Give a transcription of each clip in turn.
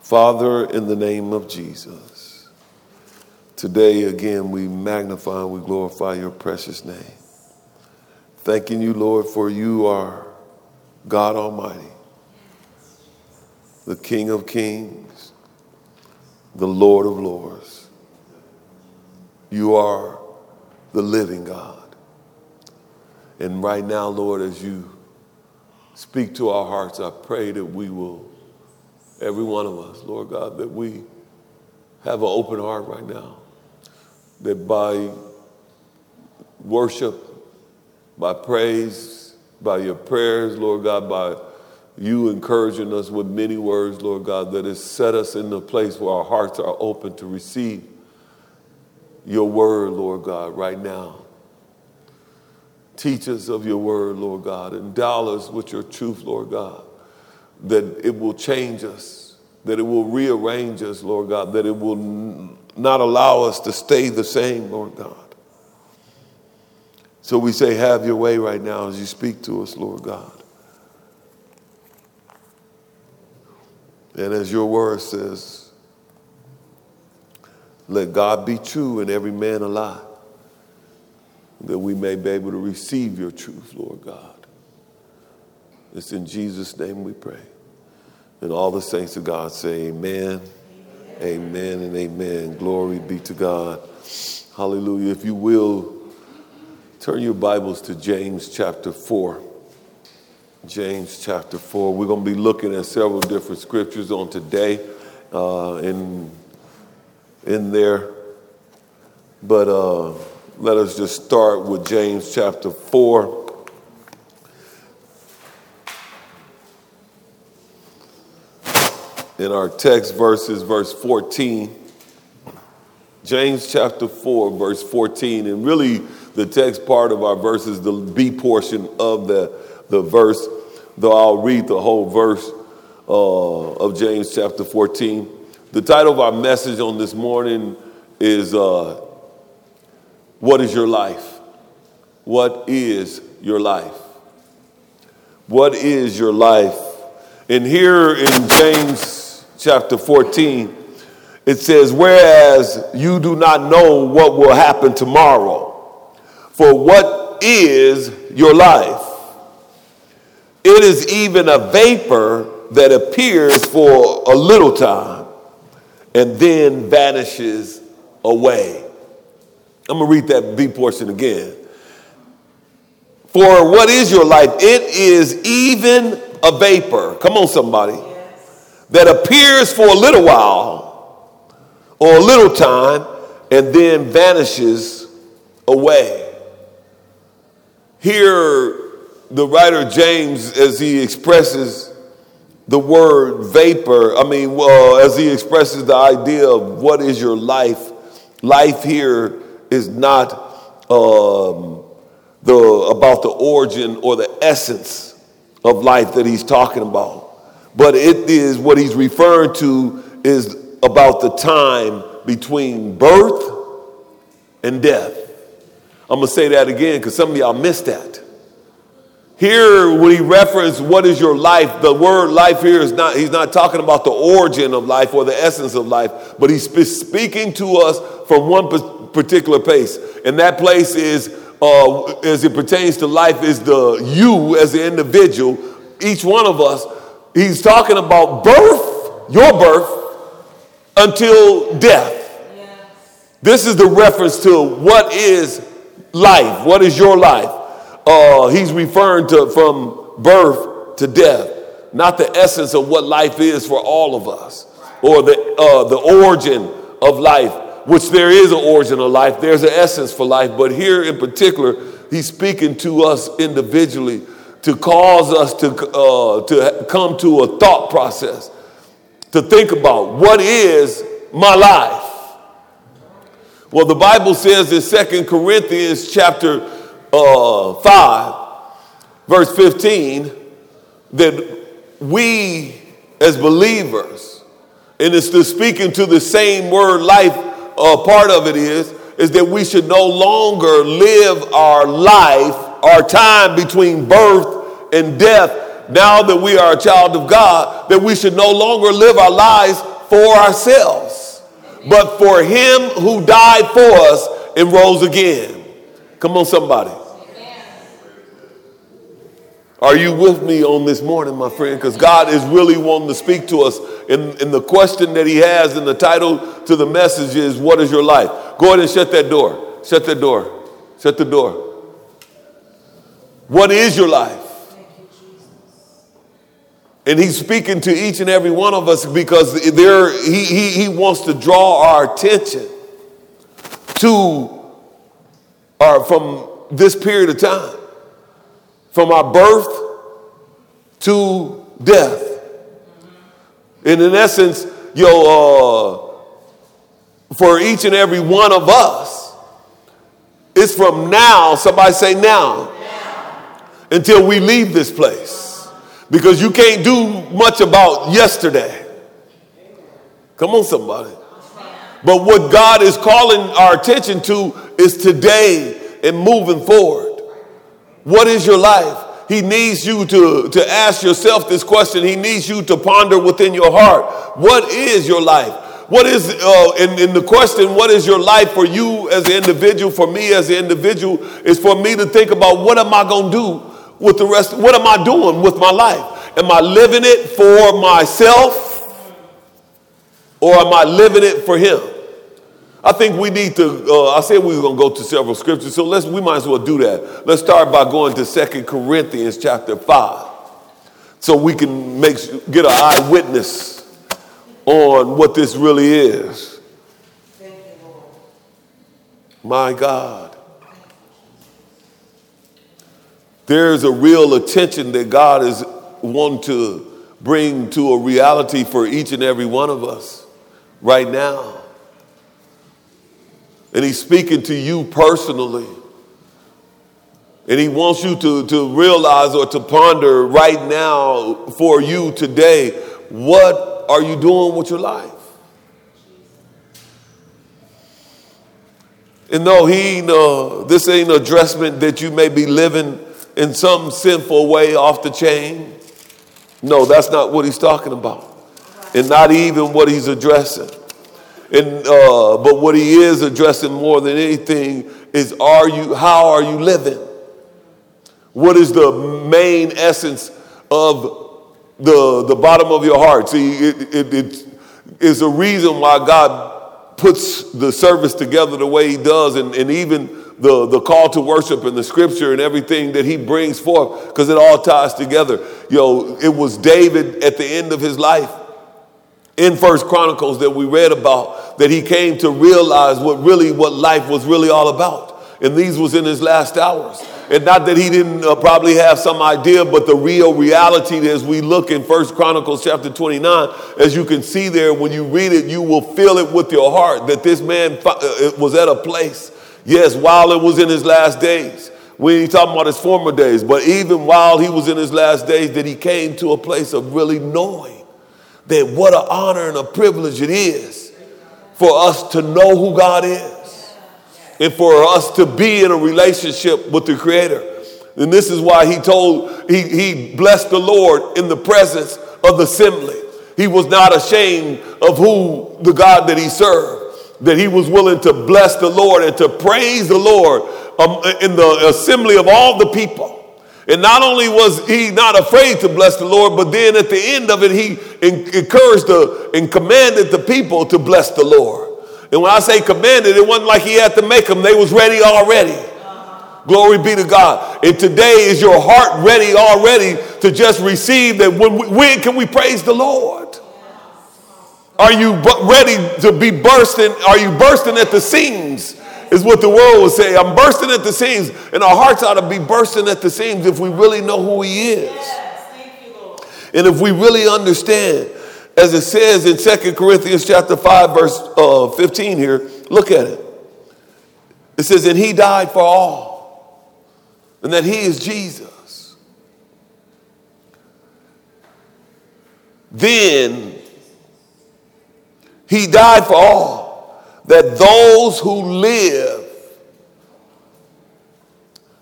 Father, in the name of Jesus, today again we magnify and we glorify your precious name. Thanking you, Lord, for you are God Almighty, the King of Kings, the Lord of Lords. You are the living God. And right now, Lord, as you speak to our hearts, I pray that we will, every one of us, Lord God, that we have an open heart right now. That by worship, by praise, by your prayers, Lord God, by you encouraging us with many words, Lord God, that has set us in the place where our hearts are open to receive your word, Lord God, right now. Teach us of your word, Lord God. Endow us with your truth, Lord God, that it will change us, that it will rearrange us, Lord God, that it will not allow us to stay the same, Lord God. So we say, have your way right now as you speak to us, Lord God. And as your word says, let God be true and every man a lie that we may be able to receive your truth, Lord God. It's in Jesus' name we pray. And all the saints of God say, Amen, amen, amen and amen. Glory be to God. Hallelujah. If you will, turn your Bibles to James chapter 4. James chapter 4. We're going to be looking at several different scriptures on today uh, in, in there. But uh, let us just start with James chapter 4. In our text verses, verse 14. James chapter 4, verse 14. And really, the text part of our verse is the B portion of the, the verse, though I'll read the whole verse uh, of James chapter 14. The title of our message on this morning is uh, what is your life? What is your life? What is your life? And here in James chapter 14, it says, Whereas you do not know what will happen tomorrow, for what is your life? It is even a vapor that appears for a little time and then vanishes away. I'm going to read that B portion again. For what is your life? It is even a vapor. Come on, somebody. That appears for a little while or a little time and then vanishes away. Here, the writer James, as he expresses the word vapor, I mean, as he expresses the idea of what is your life, life here is not um, the, about the origin or the essence of life that he's talking about. But it is what he's referring to is about the time between birth and death. I'm going to say that again because some of y'all missed that. Here, when he referenced what is your life, the word life here is not, he's not talking about the origin of life or the essence of life, but he's speaking to us from one particular place. And that place is, uh, as it pertains to life, is the you as an individual, each one of us. He's talking about birth, your birth, until death. Yes. This is the reference to what is life, what is your life. Uh, he's referring to from birth to death, not the essence of what life is for all of us, or the uh, the origin of life which there is an origin of life, there's an essence for life. But here in particular, he's speaking to us individually to cause us to, uh, to come to a thought process, to think about what is my life. Well, the Bible says in Second Corinthians chapter uh, 5, verse 15, that we as believers, and it's to speaking to the same word life uh, part of it is, is that we should no longer live our life, our time between birth and death, now that we are a child of God, that we should no longer live our lives for ourselves, but for him who died for us and rose again. Come on, somebody. Are you with me on this morning, my friend? Because God is really wanting to speak to us. And, and the question that He has in the title to the message is, What is your life? Go ahead and shut that door. Shut that door. Shut the door. What is your life? And he's speaking to each and every one of us because there, he, he, he wants to draw our attention to our, from this period of time from our birth to death. And in essence, yo, uh, for each and every one of us, it's from now, somebody say now, until we leave this place. Because you can't do much about yesterday. Come on, somebody. But what God is calling our attention to is today and moving forward. What is your life? He needs you to, to ask yourself this question. He needs you to ponder within your heart. What is your life? What is, uh, in, in the question, what is your life for you as an individual, for me as an individual, is for me to think about what am I going to do with the rest, what am I doing with my life? Am I living it for myself or am I living it for Him? I think we need to, uh, I said we were going to go to several scriptures, so let's, we might as well do that. Let's start by going to Second Corinthians chapter 5 so we can make, get an eyewitness on what this really is. Thank you, Lord. My God. There's a real attention that God is wanting to bring to a reality for each and every one of us right now. And he's speaking to you personally. And he wants you to, to realize or to ponder right now for you today what are you doing with your life? And no, he no, this ain't an addressment that you may be living in some sinful way off the chain. No, that's not what he's talking about. And not even what he's addressing. And, uh, but what he is addressing more than anything is are you, how are you living? What is the main essence of the, the bottom of your heart? See, it, it, it is a reason why God puts the service together the way he does and, and even the, the call to worship and the scripture and everything that he brings forth because it all ties together. You know, it was David at the end of his life in First Chronicles that we read about that he came to realize what really what life was really all about. And these was in his last hours. And not that he didn't uh, probably have some idea, but the real reality as we look in First Chronicles chapter 29, as you can see there, when you read it, you will feel it with your heart that this man uh, was at a place, yes, while it was in his last days. We ain't talking about his former days, but even while he was in his last days, that he came to a place of really knowing that what an honor and a privilege it is for us to know who God is and for us to be in a relationship with the Creator. And this is why he told, he, he blessed the Lord in the presence of the assembly. He was not ashamed of who the God that he served, that he was willing to bless the Lord and to praise the Lord um, in the assembly of all the people. And not only was he not afraid to bless the Lord, but then at the end of it, he encouraged the, and commanded the people to bless the Lord. And when I say commanded, it wasn't like he had to make them. They was ready already. Glory be to God. And today is your heart ready already to just receive that when, when can we praise the Lord? Are you ready to be bursting? Are you bursting at the seams? is what the world would say. I'm bursting at the seams, and our hearts ought to be bursting at the seams if we really know who He is. Yes, you, and if we really understand, as it says in Second Corinthians chapter 5, verse uh, 15 here, look at it. It says, And He died for all, and that He is Jesus. Then He died for all that those who live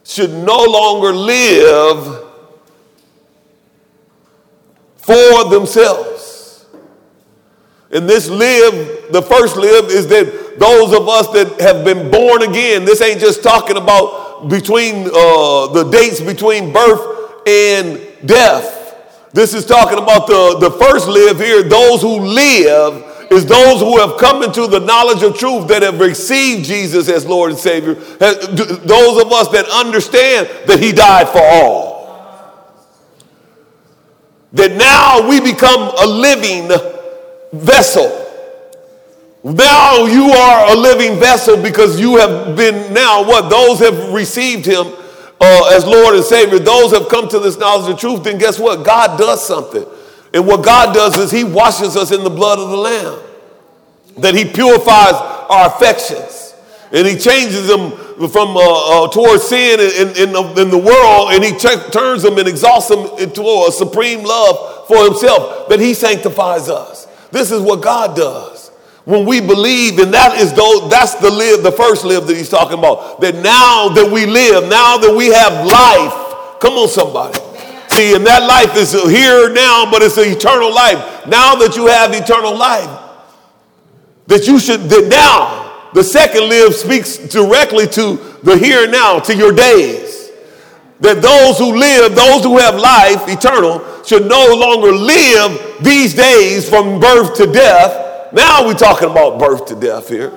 should no longer live for themselves, And this live, the first live is that those of us that have been born again, this ain't just talking about between uh, the dates between birth and death. This is talking about the, the first live here, those who live is those who have come into the knowledge of truth that have received Jesus as Lord and Savior. Those of us that understand that He died for all. That now we become a living vessel. Now you are a living vessel because you have been now what? Those have received Him uh, as Lord and Savior. Those have come to this knowledge of truth. Then guess what? God does something. And what God does is He washes us in the blood of the Lamb, that He purifies our affections, and He changes them from uh, uh, towards sin in, in, the, in, the, world, and He turns them and exalts them into a supreme love for Himself, that He sanctifies us. This is what God does. When we believe, and that is those, that's the live, the first live that he's talking about. That now that we live, now that we have life, come on, somebody And that life is here now, but it's an eternal life. Now that you have eternal life, that you should, that now, the second live speaks directly to the here and now, to your days. That those who live, those who have life eternal, should no longer live these days from birth to death. Now we're talking about birth to death here.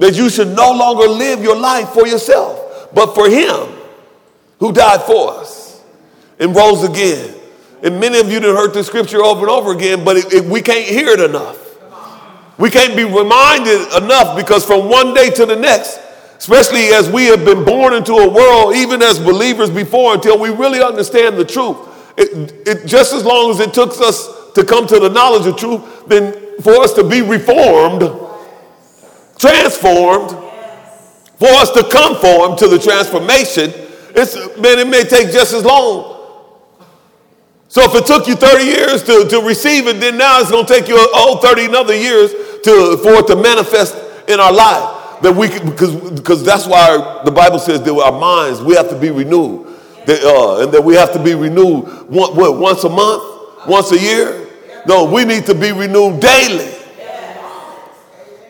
That you should no longer live your life for yourself, but for Him who died for us and rose again. And many of you have heard the scripture over and over again, but it, it, we can't hear it enough. We can't be reminded enough because from one day to the next, especially as we have been born into a world, even as believers before, until we really understand the truth, it, it, just as long as it took us to come to the knowledge of truth, then for us to be reformed, transformed, for us to conform to the transformation, it's, man, it may take just as long so if it took you 30 years to, to receive it, then now it's going to take you a whole 30 another years to, for it to manifest in our life. That we because, because that's why the Bible says that our minds, we have to be renewed. That, uh, and that we have to be renewed what, once a month, once a year. No, we need to be renewed daily.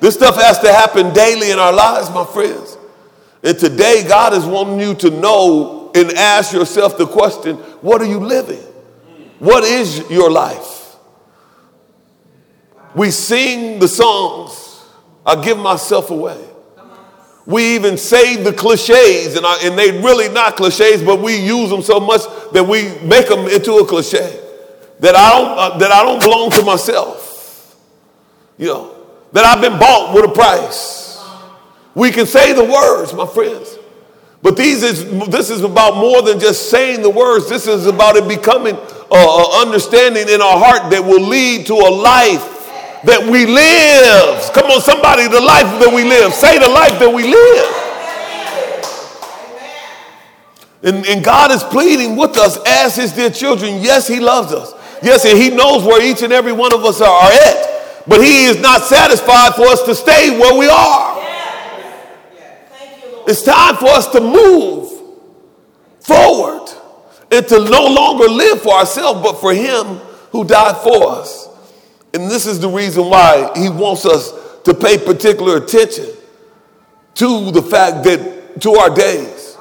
This stuff has to happen daily in our lives, my friends. And today, God is wanting you to know and ask yourself the question what are you living? What is your life? We sing the songs, I give myself away. We even say the cliches, and, I, and they really not cliches, but we use them so much that we make them into a cliche. That I don't, uh, that I don't belong to myself. You know, that I've been bought with a price. We can say the words, my friends. But these is, this is about more than just saying the words. This is about it becoming uh, understanding in our heart that will lead to a life that we live. Come on, somebody, the life that we live. Say the life that we live. And, and God is pleading with us as his dear children. Yes, he loves us. Yes, and he knows where each and every one of us are, are at. But he is not satisfied for us to stay where we are. It's time for us to move forward and to no longer live for ourselves, but for Him who died for us. And this is the reason why He wants us to pay particular attention to the fact that, to our days,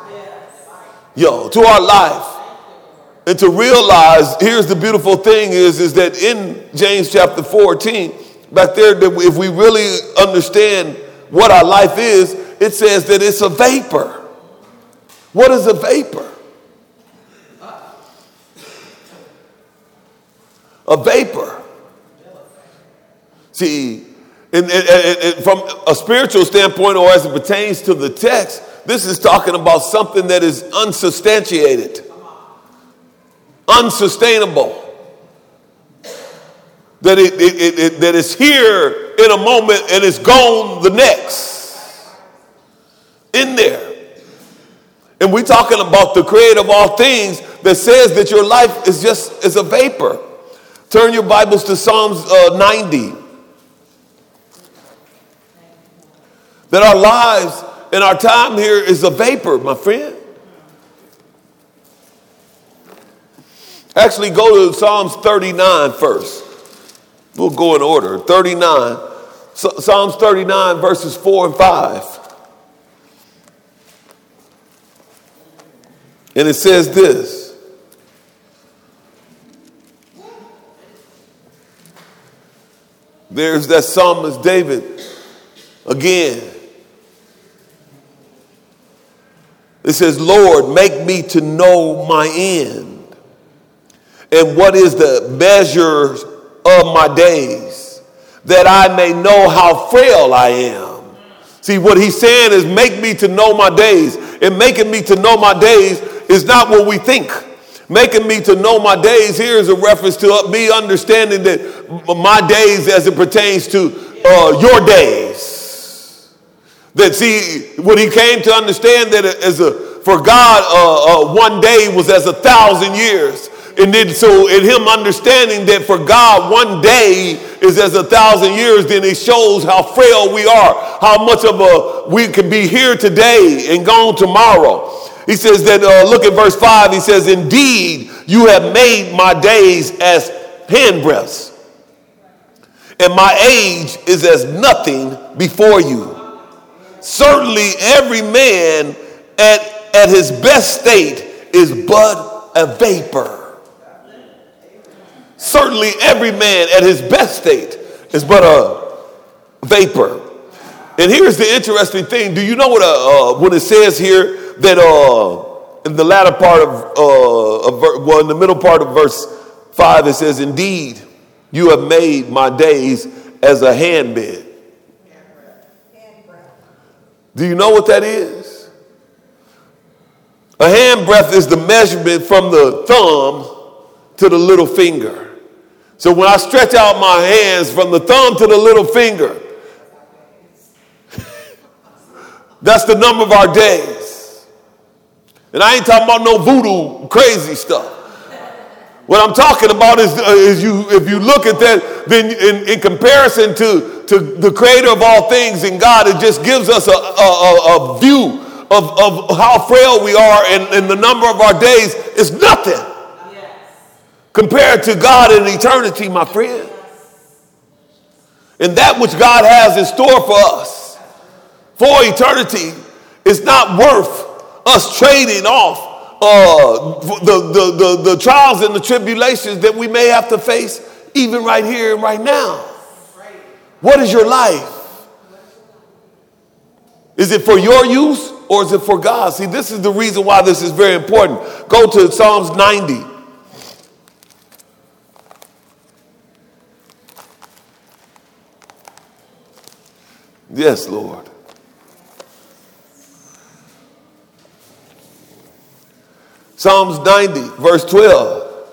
yo, to our life. And to realize, here's the beautiful thing is, is that in James chapter 14, back there, that if we really understand what our life is, it says that it's a vapor. What is a vapor? A vapor. See, from a spiritual standpoint, or as it pertains to the text, this is talking about something that is unsubstantiated, unsustainable. That it, it, it, that is here in a moment and it's gone the next. In there. And we're talking about the creator of all things that says that your life is just is a vapor. Turn your Bibles to Psalms uh, 90. That our lives and our time here is a vapor, my friend. Actually, go to Psalms 39 first. We'll go in order. 39, Psalms 39, verses 4 and 5. And it says this There's that psalmist David again. It says, Lord, make me to know my end and what is the measure of my days, that I may know how frail I am. See, what he's saying is, make me to know my days. And making me to know my days is not what we think. Making me to know my days here is a reference to me understanding that my days as it pertains to uh, your days. That see, when he came to understand that as a for God, uh, uh, one day was as a thousand years. And then, so in him understanding that for God, one day is as a thousand years, then it shows how frail we are, how much of a we can be here today and gone tomorrow. He says that, uh, look at verse 5. He says, Indeed, you have made my days as handbreadths, and my age is as nothing before you. Certainly, every man at, at his best state is but a vapor. Certainly, every man at his best state is but a vapor. And here's the interesting thing. Do you know what, uh, uh, what it says here? that uh, in the latter part of, uh, of, well, in the middle part of verse 5, it says, Indeed, you have made my days as a handbreadth. Do you know what that is? A handbreadth is the measurement from the thumb to the little finger. So when I stretch out my hands from the thumb to the little finger, that's the number of our days. And I ain't talking about no voodoo crazy stuff. What I'm talking about is, uh, is you, if you look at that, then in, in, comparison to, to the creator of all things and God, it just gives us a, a, a view of, of how frail we are and, and the number of our days is nothing yes. compared to God in eternity, my friend. And that which God has in store for us for eternity is not worth us trading off uh, the, the, the, the trials and the tribulations that we may have to face even right here and right now. What is your life? Is it for your use or is it for God? See, this is the reason why this is very important. Go to Psalms 90. Yes, Lord. Psalms 90, verse 12.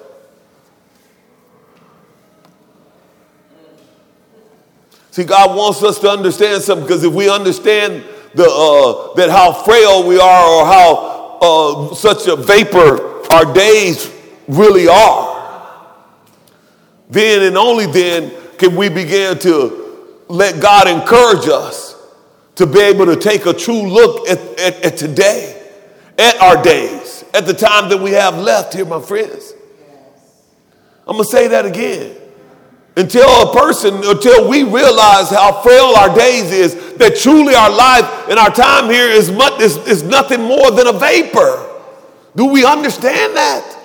See, God wants us to understand something because if we understand the, uh, that how frail we are or how uh, such a vapor our days really are, then and only then can we begin to let God encourage us to be able to take a true look at, at, at today, at our days at the time that we have left here, my friends. I'm going to say that again. Until a person, until we realize how frail our days is, that truly our life and our time here is, much, is, is nothing more than a vapor. Do we understand that?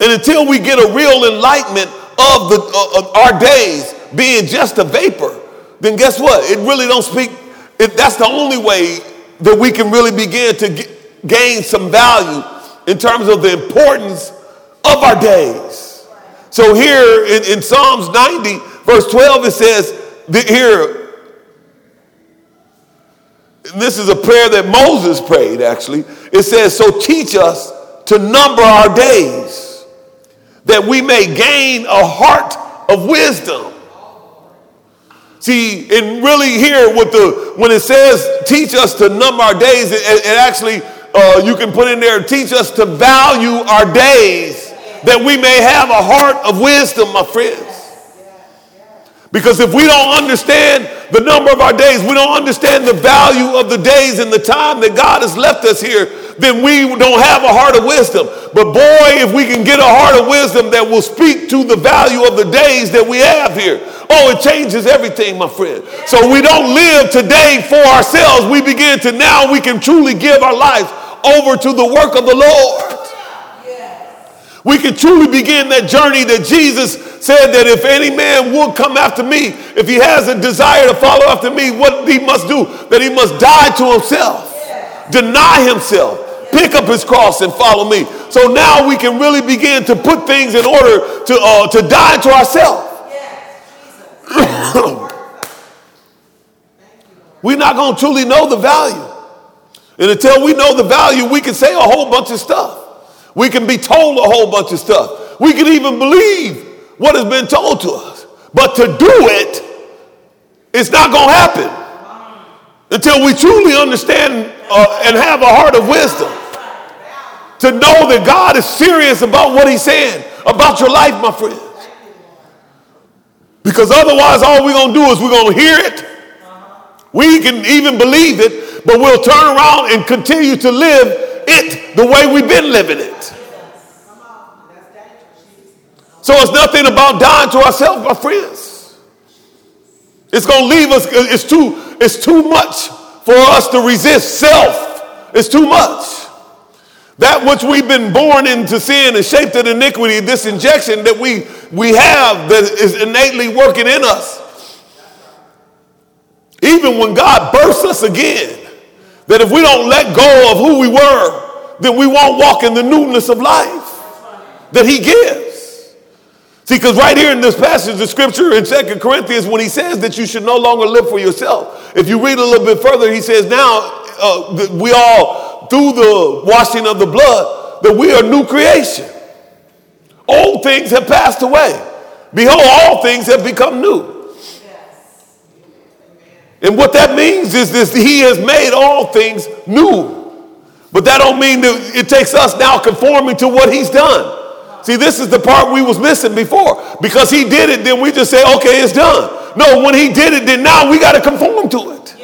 And until we get a real enlightenment of, the, of our days being just a vapor, then guess what? It really don't speak. It, that's the only way that we can really begin to gain some value in terms of the importance of our days. So here in, in Psalms 90, verse 12, it says, here, this is a prayer that Moses prayed actually. It says, So teach us to number our days, that we may gain a heart of wisdom. See, and really here with the when it says teach us to number our days, it, it actually uh, you can put in there teach us to value our days that we may have a heart of wisdom, my friends. Because if we don't understand the number of our days, we don't understand the value of the days and the time that God has left us here, then we don't have a heart of wisdom. But boy, if we can get a heart of wisdom that will speak to the value of the days that we have here, oh, it changes everything, my friend. So we don't live today for ourselves. We begin to now, we can truly give our lives over to the work of the Lord. We can truly begin that journey that Jesus said that if any man would come after me, if he has a desire to follow after me, what he must do, that he must die to himself, deny himself, pick up his cross and follow me. So now we can really begin to put things in order to, uh, to die to ourselves. We're not going to truly know the value. And until we know the value, we can say a whole bunch of stuff. We can be told a whole bunch of stuff. We can even believe what has been told to us. But to do it, it's not going to happen until we truly understand uh, and have a heart of wisdom to know that God is serious about what He's saying about your life, my friends. Because otherwise, all we're going to do is we're going to hear it. We can even believe it, but we'll turn around and continue to live it the way we've been living it. So it's nothing about dying to ourselves, my friends. It's going to leave us, it's too, it's too much for us to resist self. It's too much. That which we've been born into sin and shaped in iniquity, this injection that we, we have that is innately working in us. Even when God bursts us again, that if we don't let go of who we were, then we won't walk in the newness of life that He gives. See, because right here in this passage of scripture in Second Corinthians, when he says that you should no longer live for yourself, if you read a little bit further, he says, Now uh, we all, through the washing of the blood, that we are new creation. Old things have passed away. Behold, all things have become new. And what that means is this he has made all things new. But that don't mean that it takes us now conforming to what he's done. See, this is the part we was missing before. Because he did it, then we just say, okay, it's done. No, when he did it, then now we got to conform to it.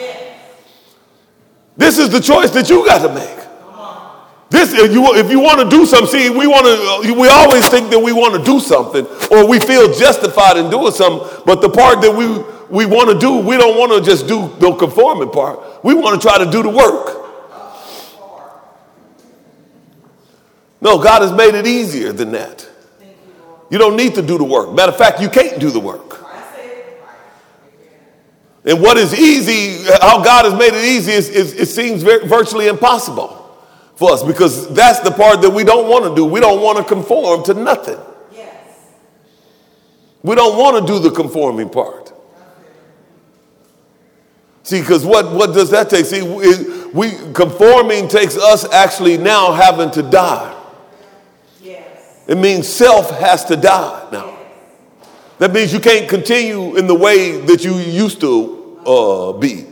This is the choice that you got to make. This, if you, if you want to do something, see, we want to, uh, we always think that we want to do something or we feel justified in doing something, but the part that we, we want to do, we don't want to just do the conforming part. We want to try to do the work. No, God has made it easier than that. You don't need to do the work. Matter of fact, you can't do the work. And what is easy, how God has made it easy, is, is it seems virtually impossible for us because that's the part that we don't want to do. We don't want to conform to nothing. Yes. We don't want to do the conforming part. See, because what, what does that take? See, we, we conforming takes us actually now having to die. It means self has to die now. That means you can't continue in the way that you used to uh, be.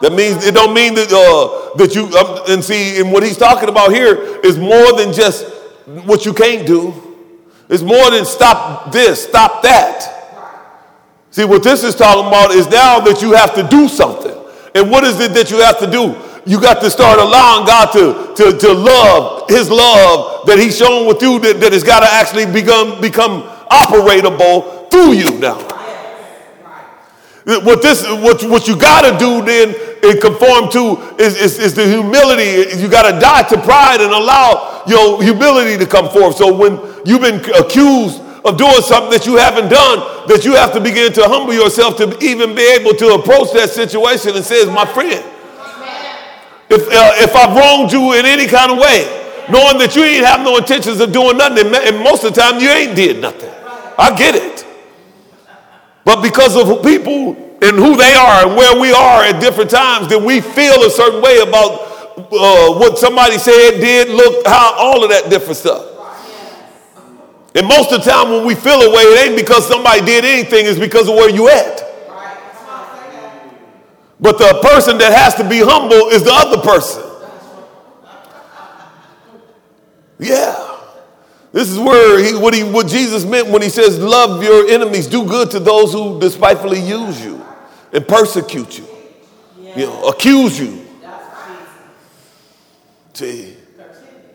That means it don't mean that uh, that you um, and see and what he's talking about here is more than just what you can't do. It's more than stop this, stop that. See what this is talking about is now that you have to do something. And what is it that you have to do? You got to start allowing God to, to, to love his love that he's shown with you that, that has got to actually become, become operatable through you now. What this, what, what you got to do then and conform to is, is, is the humility. You got to die to pride and allow your humility to come forth. So when you've been accused of doing something that you haven't done, that you have to begin to humble yourself to even be able to approach that situation and says, my friend, if, uh, if I've wronged you in any kind of way, knowing that you ain't have no intentions of doing nothing, and most of the time you ain't did nothing. I get it. But because of people and who they are and where we are at different times, then we feel a certain way about uh, what somebody said, did, looked, how, all of that different stuff. And most of the time when we feel a way, it ain't because somebody did anything, it's because of where you at. But the person that has to be humble is the other person. Yeah. This is where he, what, he, what Jesus meant when he says, Love your enemies, do good to those who despitefully use you and persecute you, you know, accuse you. See,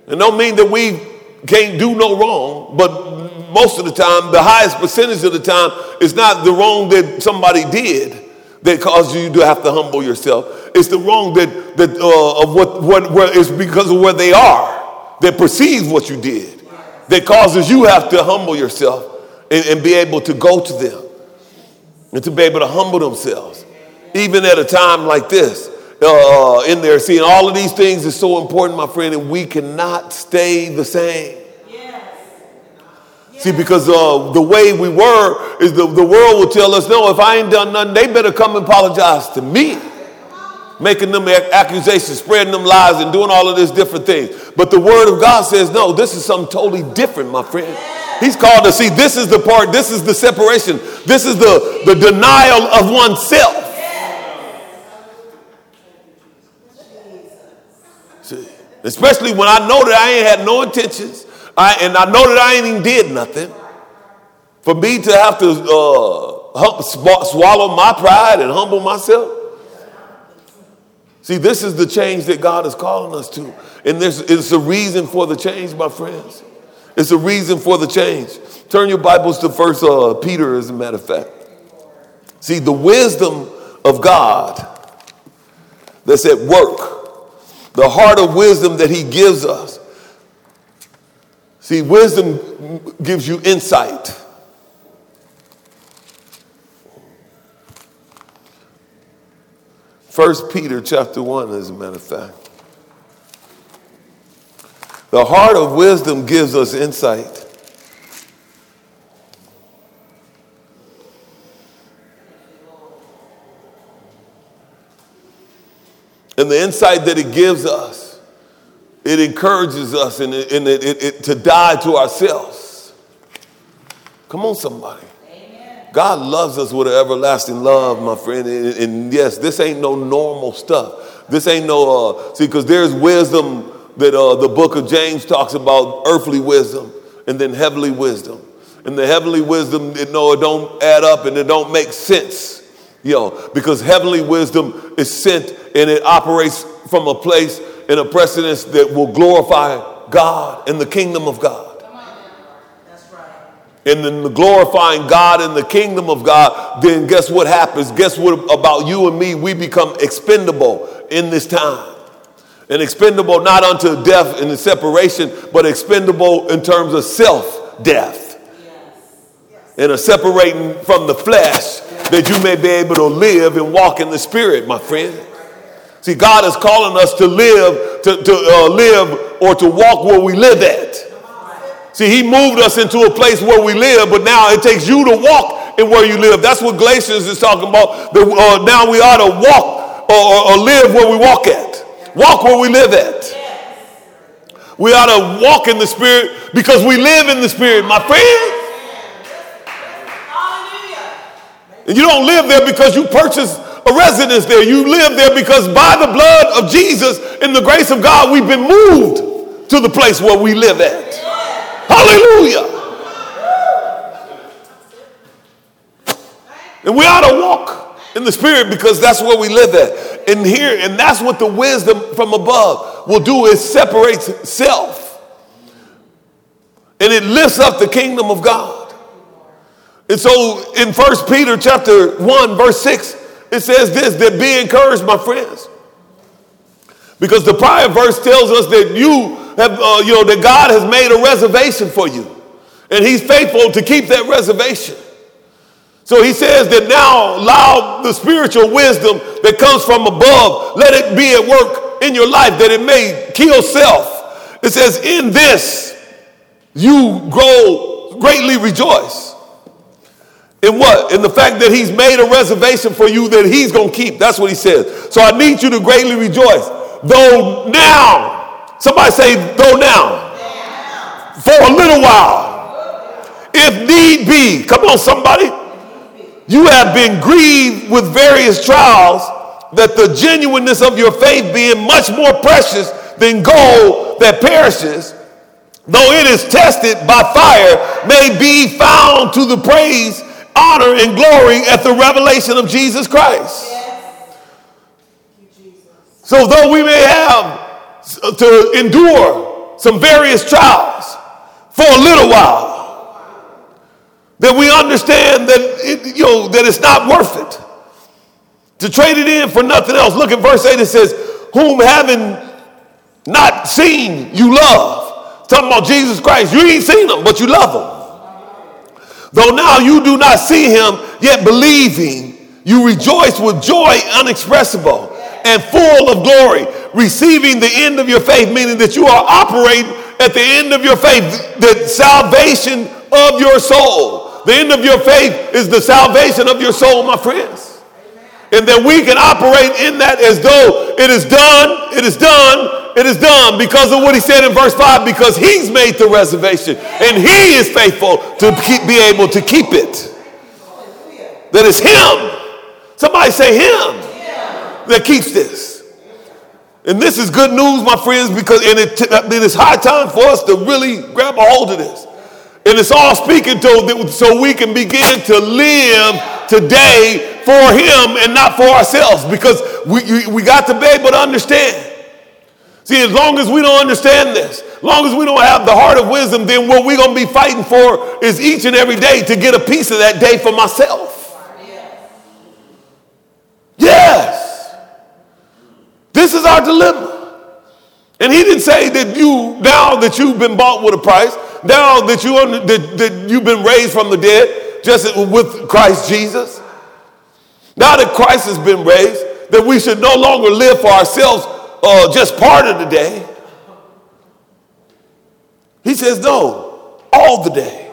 And don't mean that we can't do no wrong, but most of the time, the highest percentage of the time, it's not the wrong that somebody did that caused you to have to humble yourself. It's the wrong that, that uh, of what, what where it's because of where they are that perceive what you did that causes you have to humble yourself and, and be able to go to them and to be able to humble themselves even at a time like this uh, in there seeing all of these things is so important my friend and we cannot stay the same See, because uh, the way we were is the, the world will tell us, no, if I ain't done nothing, they better come and apologize to me. Making them accusations, spreading them lies, and doing all of this different things. But the word of God says, no, this is something totally different, my friend. He's called to see this is the part, this is the separation, this is the, the denial of oneself. See, especially when I know that I ain't had no intentions I, and I know that I ain't even did nothing. For me to have to uh, swallow my pride and humble myself. See, this is the change that God is calling us to. And there's, it's a reason for the change, my friends. It's a reason for the change. Turn your Bibles to First uh, Peter, as a matter of fact. See, the wisdom of God that's at work, the heart of wisdom that He gives us, See, wisdom gives you insight. First Peter chapter 1, as a matter of fact. The heart of wisdom gives us insight. And the insight that it gives us it encourages us and, it, it, it, to die to ourselves. Come on, somebody. God loves us with an everlasting love, my friend. And, and, yes, this ain't no normal stuff. This ain't no, uh, see, because there's wisdom that uh, the book of James talks about earthly wisdom and then heavenly wisdom. And the heavenly wisdom, you know, it don't add up and it don't make sense, you know, because heavenly wisdom is sent and it operates from a place in a precedence that will glorify God and the kingdom of God. And the glorifying God in the kingdom of God, then guess what happens? Guess what about you and me? We become expendable in this time. And expendable not unto death and the separation, but expendable in terms of self death. And a separating from the flesh that you may be able to live and walk in the spirit, my friend. See, God is calling us to live, to, to uh, live or to walk where we live at. See, He moved us into a place where we live, but now it takes you to walk in where you live. That's what Galatians is talking about. The, uh, now we ought to walk or, or, or live where we walk at. Walk where we live at. We ought to walk in the Spirit because we live in the Spirit, my friend. And you don't live there because you purchased a residence there. You live there because by the blood of Jesus and the grace of God, we've been moved to the place where we live at. Hallelujah. And we ought to walk in the spirit because that's where we live at. And here, and that's what the wisdom from above will do is separates self. And it lifts up the kingdom of God. And so in First Peter chapter 1, verse 6, it says this that be encouraged, my friends. Because the prior verse tells us that you have, uh, you know, that God has made a reservation for you. And he's faithful to keep that reservation. So he says that now allow the spiritual wisdom that comes from above, let it be at work in your life that it may kill self. It says, in this you grow greatly rejoice. In what? In the fact that he's made a reservation for you that he's going to keep. That's what he says. So I need you to greatly rejoice. Though now, somebody say, though now, for a little while, if need be, come on, somebody, you have been grieved with various trials, that the genuineness of your faith being much more precious than gold that perishes, though it is tested by fire, may be found to the praise honor and glory at the revelation of Jesus Christ. So, though we may have to endure some various trials for a little while. That we understand that it, you know that it's not worth it to trade it in for nothing else. Look at verse 8, it says, Whom having not seen you love. Talking about Jesus Christ. You ain't seen him, but you love him. Though now you do not see him, yet believing, you rejoice with joy unexpressible and full of glory, receiving the end of your faith, meaning that you are operating at the end of your faith, the salvation of your soul. The end of your faith is the salvation of your soul, my friends and that we can operate in that as though it is done, it is done, it is done because of what he said in verse 5 because he's made the reservation and he is faithful to keep, be able to keep it. That is him. Somebody say him that keeps this. And this is good news, my friends, because and it, it is high time for us to really grab a hold of this. And it's all speaking to so we can begin to live today for Him and not for ourselves because we, we got to be able to understand. See, as long as we don't understand this, as long as we don't have the heart of wisdom, then what we're going to be fighting for is each and every day to get a piece of that day for myself. Yes. This is our dilemma. And he didn't say that you, now that you've been bought with a price, now that, you, that, that you've been raised from the dead, just with Christ Jesus, now that Christ has been raised, that we should no longer live for ourselves uh, just part of the day. He says, no, all the day.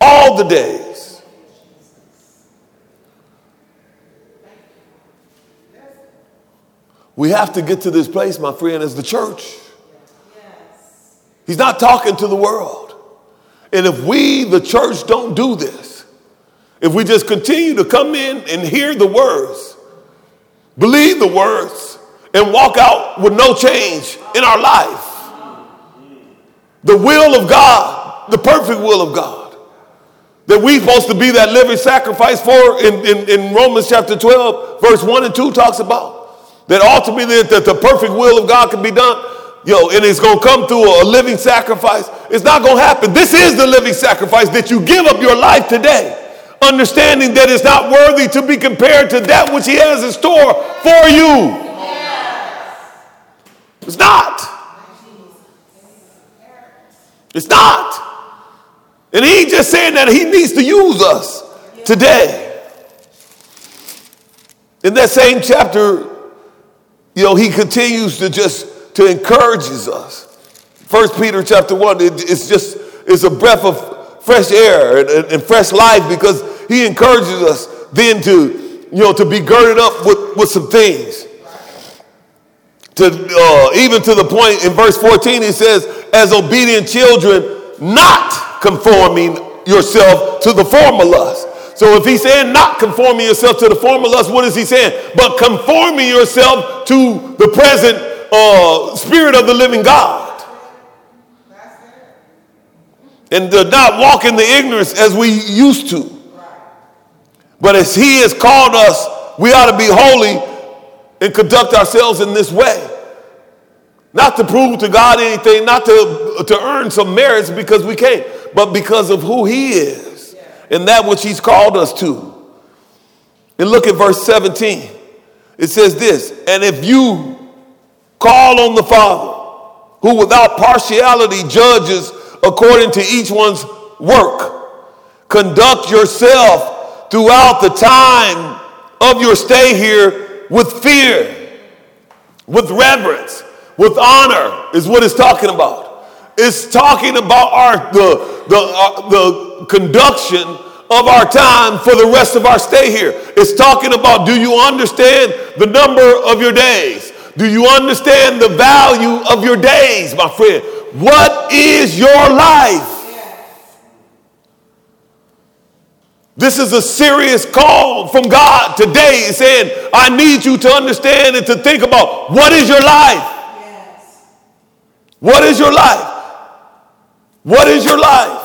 All the days. We have to get to this place, my friend, as the church. He's not talking to the world. And if we, the church, don't do this, if we just continue to come in and hear the words, believe the words, and walk out with no change in our life. The will of God, the perfect will of God, that we're supposed to be that living sacrifice for in, in, in Romans chapter 12, verse 1 and 2 talks about. That ultimately that the perfect will of God can be done. Yo, and it's to come through a living sacrifice. It's not to happen. This is the living sacrifice that you give up your life today understanding that it's not worthy to be compared to that which he has in store for you. It's not. It's not. And he just saying that he needs to use us today. In that same chapter, you know, he continues to just to encourages us. First Peter chapter one, it, it's just it's a breath of fresh air and, and, and fresh life because he encourages us then to, you know, to be girded up with, with some things. To uh, even to the point in verse 14, he says, as obedient children, not conforming yourself to the former lust. So if he's saying not conforming yourself to the former lust, what is he saying? But conforming yourself to the present uh, spirit of the living God. And to not walk in the ignorance as we used to. But as He has called us, we ought to be holy and conduct ourselves in this way. Not to prove to God anything, not to, to earn some merits because we can't, but because of who He is and that which He's called us to. And look at verse 17. It says this And if you call on the Father, who without partiality judges according to each one's work, conduct yourself throughout the time of your stay here with fear, with reverence, with honor, is what it's talking about. It's talking about our the the uh, the conduction of our time for the rest of our stay here. It's talking about do you understand the number of your days? Do you understand the value of your days, my friend? What is your life? This is a serious call from God today saying, I need you to understand and to think about what is your life? Yes. What is your life? What is your life?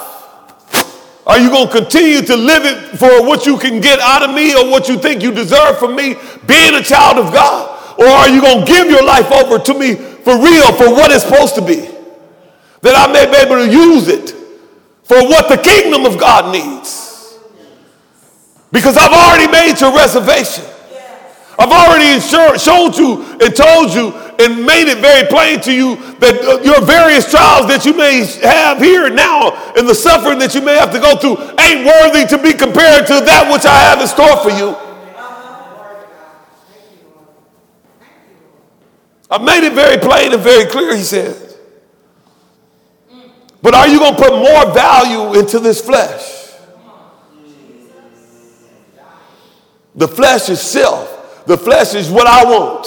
Are you going to continue to live it for what you can get out of me or what you think you deserve from me being a child of God? Or are you going to give your life over to me for real for what it's supposed to be. That I may be able to use it for what the kingdom of God needs. Because I've already made your reservation. I've already showed you and told you and made it very plain to you that uh, your various trials that you may have here now and the suffering that you may have to go through ain't worthy to be compared to that which I have in store for you. I've made it very plain and very clear, he said. But are you going to put more value into this flesh? The flesh is self. The flesh is what I want.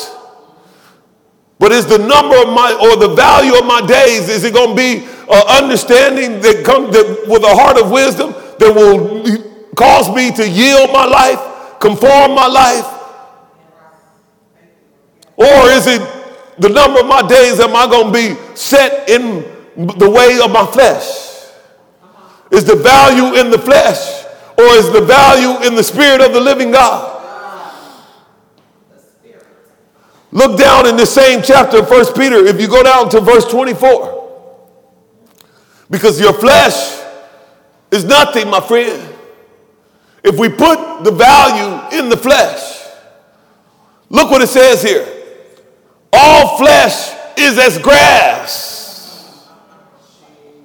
But is the number of my, or the value of my days, is it going to be uh, understanding that comes with a heart of wisdom that will cause me to yield my life, conform my life? Or is it the number of my days am I going to be set in the way of my flesh? Is the value in the flesh or is the value in the spirit of the living God? Look down in the same chapter of 1 Peter, if you go down to verse 24. Because your flesh is nothing, my friend. If we put the value in the flesh, look what it says here. All flesh is as grass,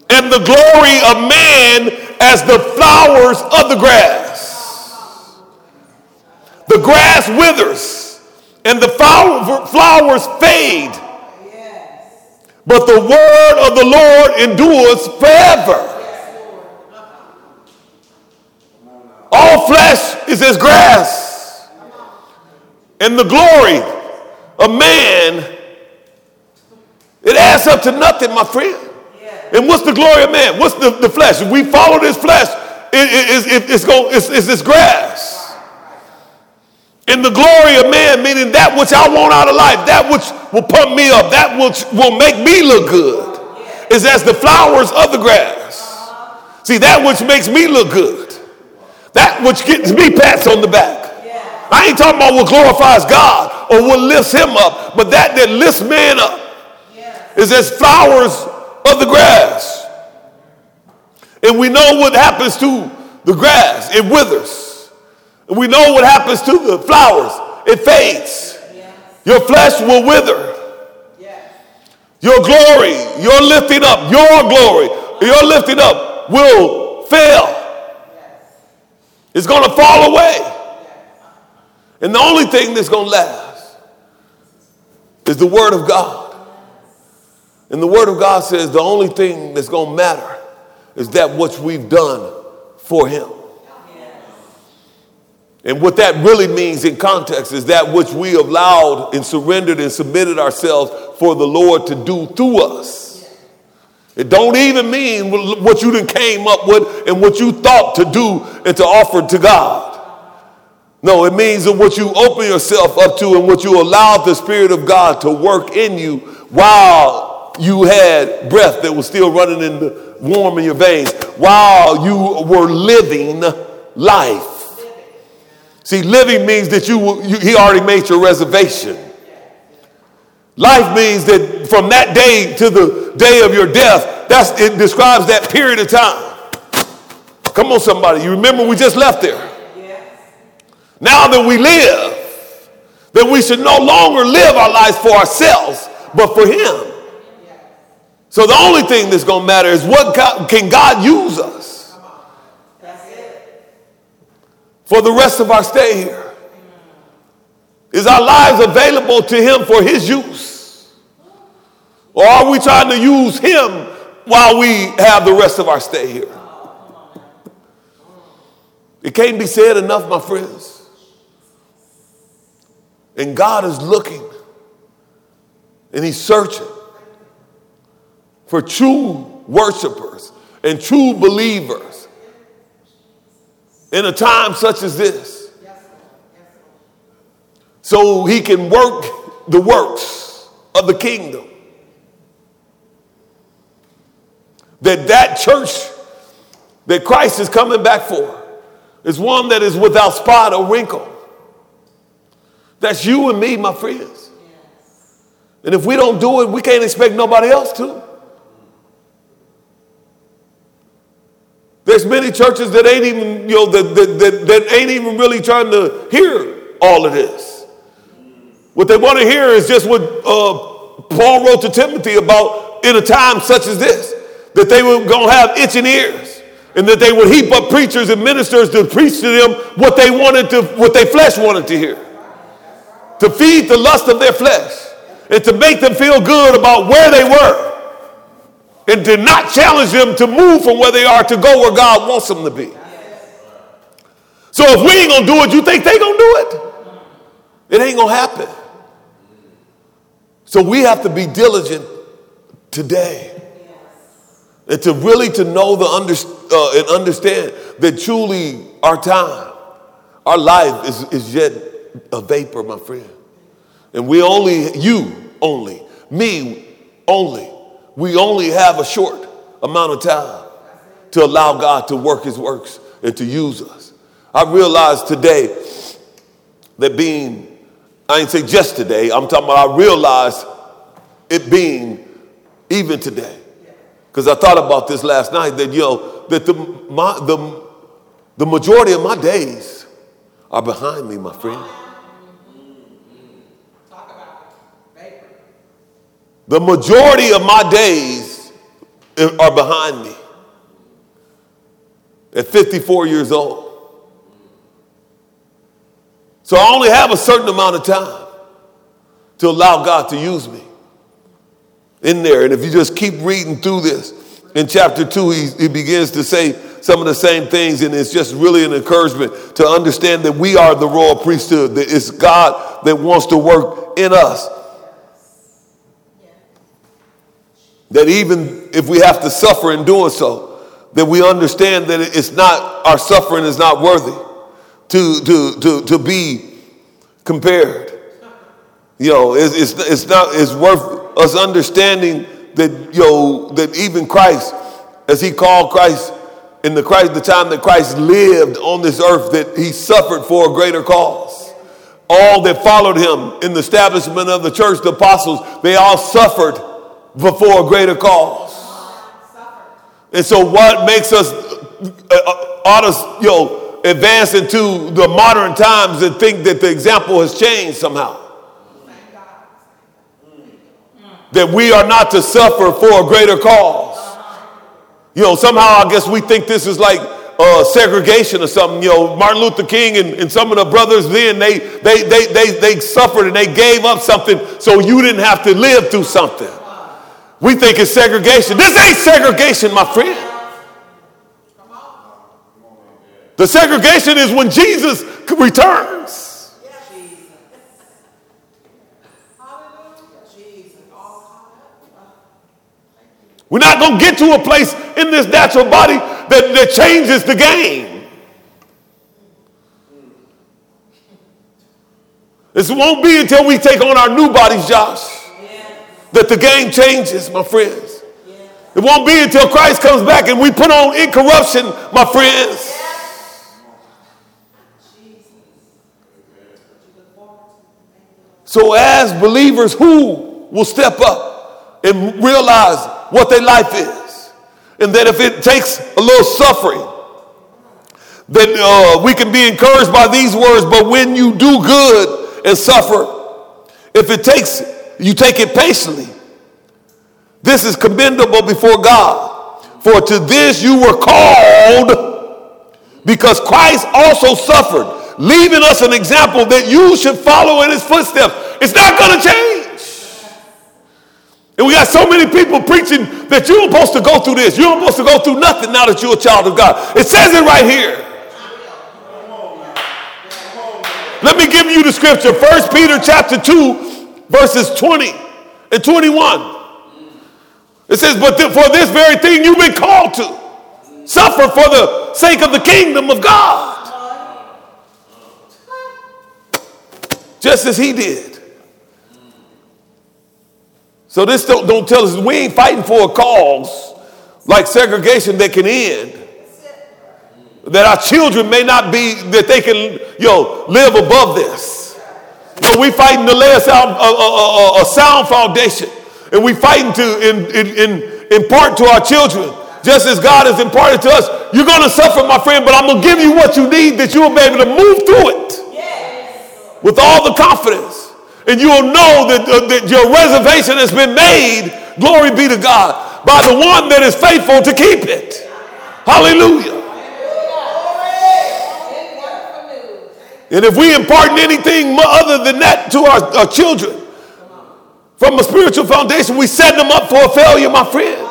and the glory of man as the flowers of the grass. The grass withers, and the flowers fade. But the word of the Lord endures forever. All flesh is as grass, and the glory of man, it adds up to nothing, my friend. And what's the glory of man? What's the, the flesh? If we follow this flesh, it, it, it, it's, going, it's, it's this grass. In the glory of man, meaning that which I want out of life, that which will pump me up, that which will make me look good, is as the flowers of the grass. See, that which makes me look good, that which gets me pats on the back. I ain't talking about what glorifies God or what lifts him up, but that that lifts man up is as flowers of the grass. And we know what happens to the grass, it withers. We know what happens to the flowers, it fades. Your flesh will wither. Your glory, your lifting up, your glory, your lifting up will fail. It's going to fall away. And the only thing that's going to last is the Word of God. And the Word of God says the only thing that's going to matter is that which we've done for Him. And what that really means in context is that which we allowed and surrendered and submitted ourselves for the Lord to do through us. It don't even mean what you then came up with and what you thought to do and to offer to God. No, it means that what you open yourself up to and what you allowed the Spirit of God to work in you while you had breath that was still running in the warm in your veins, while you were living life. See, living means that you, you he already made your reservation. Life means that from that day to the day of your death, that's it describes that period of time. Come on, somebody. You remember we just left there. Now that we live, that we should no longer live our lives for ourselves, but for Him. So the only thing that's to matter is what God, can God use us for the rest of our stay here? Is our lives available to Him for His use? Or are we trying to use Him while we have the rest of our stay here? It can't be said enough, my friends. And God is looking and He's searching for true worshipers and true believers in a time such as this. So He can work the works of the kingdom. That that church that Christ is coming back for is one that is without spot or wrinkle that's you and me, my friends. And if we don't do it, we can't expect nobody else to. There's many churches that ain't even, you know, that, that, that, that ain't even really trying to hear all of this. What they want to hear is just what uh, Paul wrote to Timothy about in a time such as this, that they were going to have itching ears and that they would heap up preachers and ministers to preach to them what they wanted to, what their flesh wanted to hear. To feed the lust of their flesh and to make them feel good about where they were and to not challenge them to move from where they are to go where God wants them to be. So if we ain't gonna do it, you think they gonna do it? It ain't gonna happen. So we have to be diligent today. And to really to know the under, uh, and understand that truly our time, our life is, is yet a vapor, my friend. And we only, you only, me only, we only have a short amount of time to allow God to work his works and to use us. I realized today that being, I ain't say just today, I'm talking about I realized it being even today. Because I thought about this last night that, you know, that the, my, the, the majority of my days are behind me, my friend. The majority of my days are behind me at 54 years old. So I only have a certain amount of time to allow God to use me in there. And if you just keep reading through this, in chapter 2, he, he begins to say some of the same things, and it's just really an encouragement to understand that we are the royal priesthood, that it's God that wants to work in us. That even if we have to suffer in doing so, that we understand that it's not, our suffering is not worthy to, to, to, to be compared. You know, it's, it's, it's not, it's worth us understanding that, you know, that even Christ, as he called Christ in the Christ, the time that Christ lived on this earth, that he suffered for a greater cause. All that followed him in the establishment of the church, the apostles, they all suffered before a greater cause. And so, what makes us uh, uh, ought you know, advance into the modern times and think that the example has changed somehow? That we are not to suffer for a greater cause. You know, somehow I guess we think this is like uh, segregation or something. You know, Martin Luther King and, and some of the brothers then, they, they, they, they, they suffered and they gave up something so you didn't have to live through something. We think it's segregation. This ain't segregation, my friend. The segregation is when Jesus returns. We're not going to get to a place in this natural body that, that changes the game. This won't be until we take on our new bodies, Josh that the game changes, my friends. It won't be until Christ comes back and we put on incorruption, my friends. So, as believers, who will step up and realize what their life is? And that if it takes a little suffering, that uh, we can be encouraged by these words, but when you do good and suffer, if it takes you take it patiently. This is commendable before God. For to this you were called because Christ also suffered, leaving us an example that you should follow in his footsteps. It's not going to change. And we got so many people preaching that you're supposed to go through this. You're supposed to go through nothing now that you're a child of God. It says it right here. Let me give you the scripture. First Peter chapter 2 verses 20 and 21. It says, But th- for this very thing you've been called to suffer for the sake of the kingdom of God. Just as he did. So this don't, don't tell us we ain't fighting for a cause like segregation that can end. That our children may not be, that they can, you know, live above this. But we fighting to lay a sound, a, a, a, a sound foundation. And we fighting to in, in, in, impart to our children, just as God has imparted to us. You're going to suffer, my friend, but I'm going to give you what you need that you'll be able to move through it yes. with all the confidence. And you'll know that, uh, that your reservation has been made, glory be to God, by the one that is faithful to keep it. Hallelujah. And if we impart anything other than that to our, our children from a spiritual foundation, we set them up for a failure, my friend.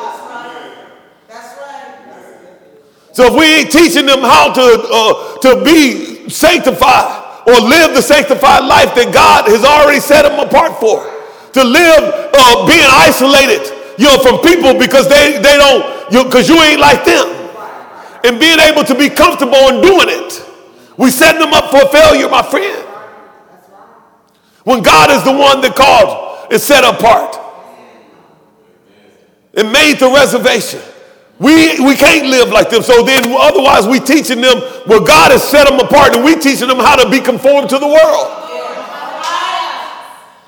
So if we ain't teaching them how to, uh, to be sanctified or live the sanctified life that God has already set them apart for, to live uh, being isolated, you know, from people because they, they don't, because you, you ain't like them and being able to be comfortable in doing it. We set them up for failure, my friend. When God is the one that called and set apart and made the reservation. We, we can't live like them. So then otherwise we teaching them well, God has set them apart and we teaching them how to be conformed to the world.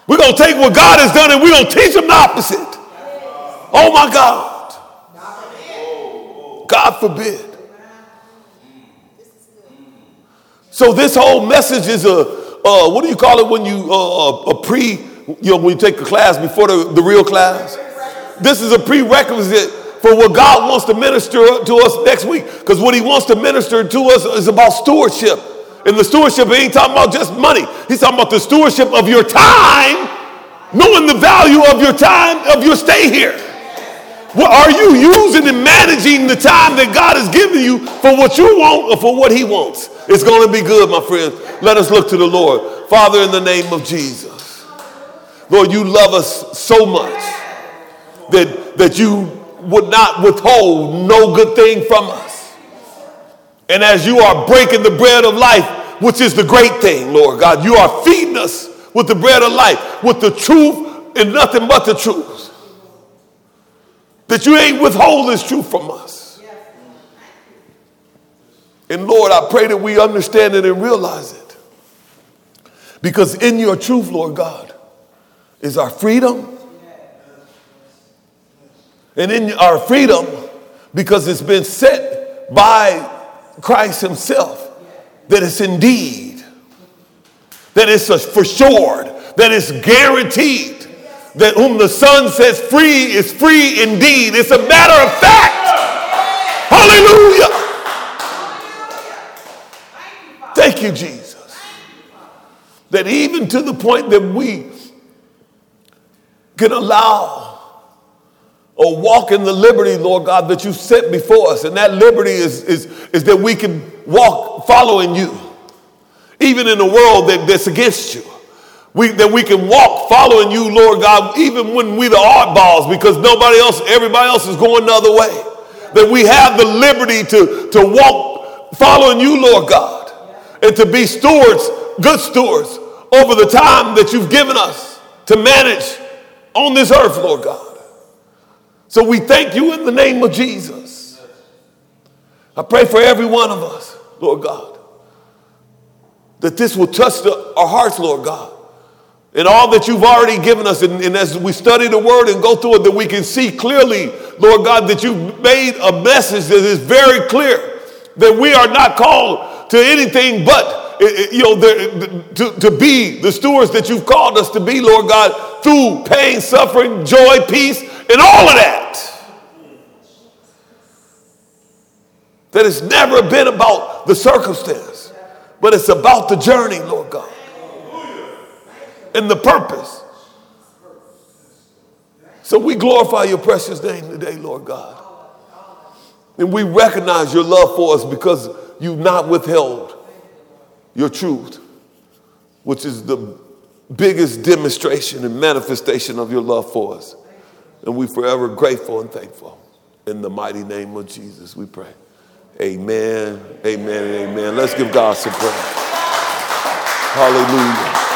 We're going to take what God has done and we're going to teach them the opposite. Oh my God. God forbid. So this whole message is a, uh, what do you call it when you, uh, a pre, you know, when you take a class before the, the real class? This is a prerequisite for what God wants to minister to us next week. Because what he wants to minister to us is about stewardship. And the stewardship, ain't talking about just money. He's talking about the stewardship of your time, knowing the value of your time, of your stay here. What are you using and managing the time that God has given you for what you want or for what he wants? It's going to be good, my friends. Let us look to the Lord. Father, in the name of Jesus. Lord, you love us so much that, that you would not withhold no good thing from us. And as you are breaking the bread of life, which is the great thing, Lord God, you are feeding us with the bread of life, with the truth and nothing but the truth. That you ain't withhold this truth from us. And Lord, I pray that we understand it and realize it. Because in your truth, Lord God, is our freedom. And in our freedom, because it's been set by Christ Himself, that it's indeed, that it's for sure, that it's guaranteed, that whom the Son sets free is free indeed. It's a matter of fact. Hallelujah. Thank you, Jesus. That even to the point that we can allow or walk in the liberty, Lord God, that you set before us. And that liberty is, is, is that we can walk following you, even in a world that, that's against you. We, that we can walk following you, Lord God, even when we the oddballs, because nobody else, everybody else is going the other way. That we have the liberty to, to walk following you, Lord God and to be stewards, good stewards, over the time that you've given us to manage on this earth, Lord God. So we thank you in the name of Jesus. I pray for every one of us, Lord God, that this will touch the, our hearts, Lord God. And all that you've already given us, and, and, as we study the word and go through it, that we can see clearly, Lord God, that you've made a message that is very clear that we are not called to anything but you know the, to, to be the stewards that you've called us to be lord god through pain suffering joy peace and all of that. That it's never been about the circumstance but it's about the journey lord god and the purpose. So we glorify your precious name today lord god and we recognize your love for us because you've not withheld your truth, which is the biggest demonstration and manifestation of your love for us. And we're forever grateful and thankful. In the mighty name of Jesus, we pray. Amen, amen, amen. Let's give God some praise. Hallelujah.